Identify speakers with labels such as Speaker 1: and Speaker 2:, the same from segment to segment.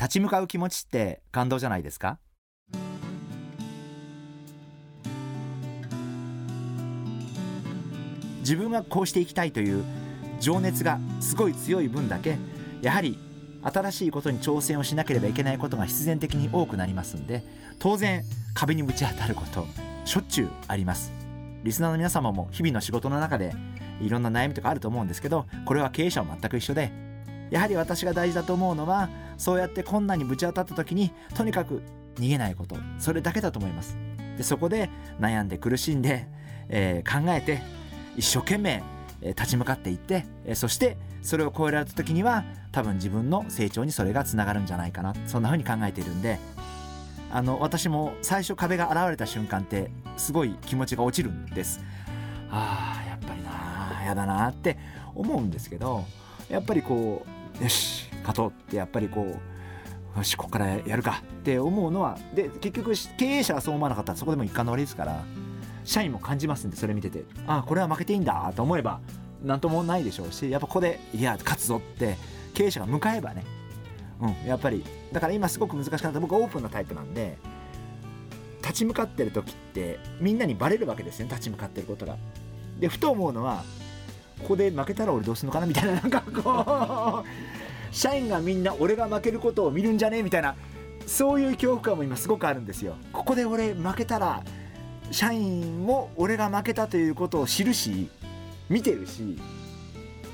Speaker 1: 立ち向かう気持ちって感動じゃないですか？自分がこうしていきたいという情熱がすごい強い分だけやはり新しいことに挑戦をしなければいけないことが必然的に多くなりますんで当然壁にぶち当たることしょっちゅうあります。リスナーの皆様も日々の仕事の中でいろんな悩みとかあると思うんですけどこれは経営者も全く一緒でやはり私が大事だと思うのはそうやって困難にぶち当たった時にとにかく逃げないこと。それだけだと思います。でそこで悩んで苦しんで、えー、考えて一生懸命立ち向かっていってそしてそれを超えられた時には多分自分の成長にそれがつながるんじゃないかな。そんな風に考えているんで。あの私も最初壁が現れた瞬間ってすごい気持ちが落ちるんです。あーやっぱりなやだなって思うんですけどやっぱりこうよし勝とうってやっぱりこうよしここからやるかって思うのはで結局経営者はそう思わなかった。らそこでも一貫の悪いですから社員も感じますんでそれ見てて。ああこれは負けていいんだと思えば何ともないでしょうしやっぱここでいや勝つぞって経営者が向かえばね。うんやっぱり。だから今すごく難しかった。僕はオープンなタイプなんで立ち向かってる時ってみんなにバレるわけですね立ち向かってることが。でふと思うのはここで負けたら俺どうするのかなみたいな なんかこう社員がみんな俺が負けることを見るんじゃねえみたいなそういう恐怖感も今すごくあるんですよ。ここで俺負けたら社員も俺が負けたということを知るし見てるし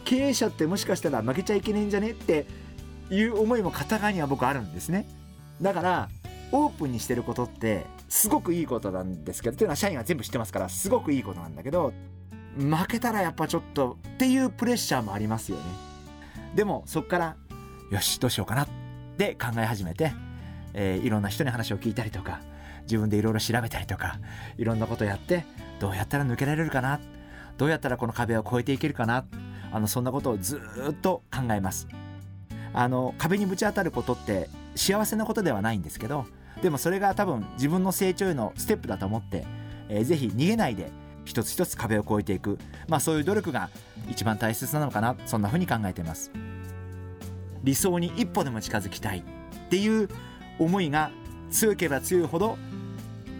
Speaker 1: 経営者ってもしかしたら負けちゃいけねえんじゃねっていう思いも片側には僕あるんですねだからオープンにしてることってすごくいいことなんですけどというのは社員は全部知ってますからすごくいいことなんだけど負けたらやっぱちょっとっていうプレッシャーもありますよね。でもそっからよしどうしようかなって考え始めて、えー、いろんな人に話を聞いたりとか自分でいろいろ調べたりとかいろんなことやってどうやったら抜けられるかな？どうやったらこの壁を越えていけるかな？あのそんなことをずっと考えます。あの壁にぶち当たることって幸せなことではないんですけどでもそれが多分自分の成長へのステップだと思って、えー、ぜひ逃げないで一つ一つ壁を越えていく、まあ、そういう努力が一番大切なのかな。そんな風に考えています。理想に一歩でも近づきたいっていう思いが強ければ強いほど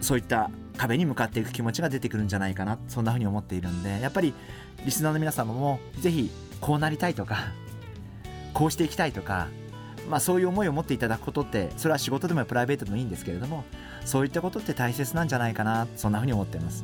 Speaker 1: そういった壁に向かっていく気持ちが出てくるんじゃないかな。そんな風に思っているんでやっぱりリスナーの皆様もぜひこうなりたいとかこうしていきたいとか、まあ、そういう思いを持っていただくことってそれは仕事でもプライベートでもいいんですけれどもそういったことって大切なんじゃないかな。そんな風に思っています。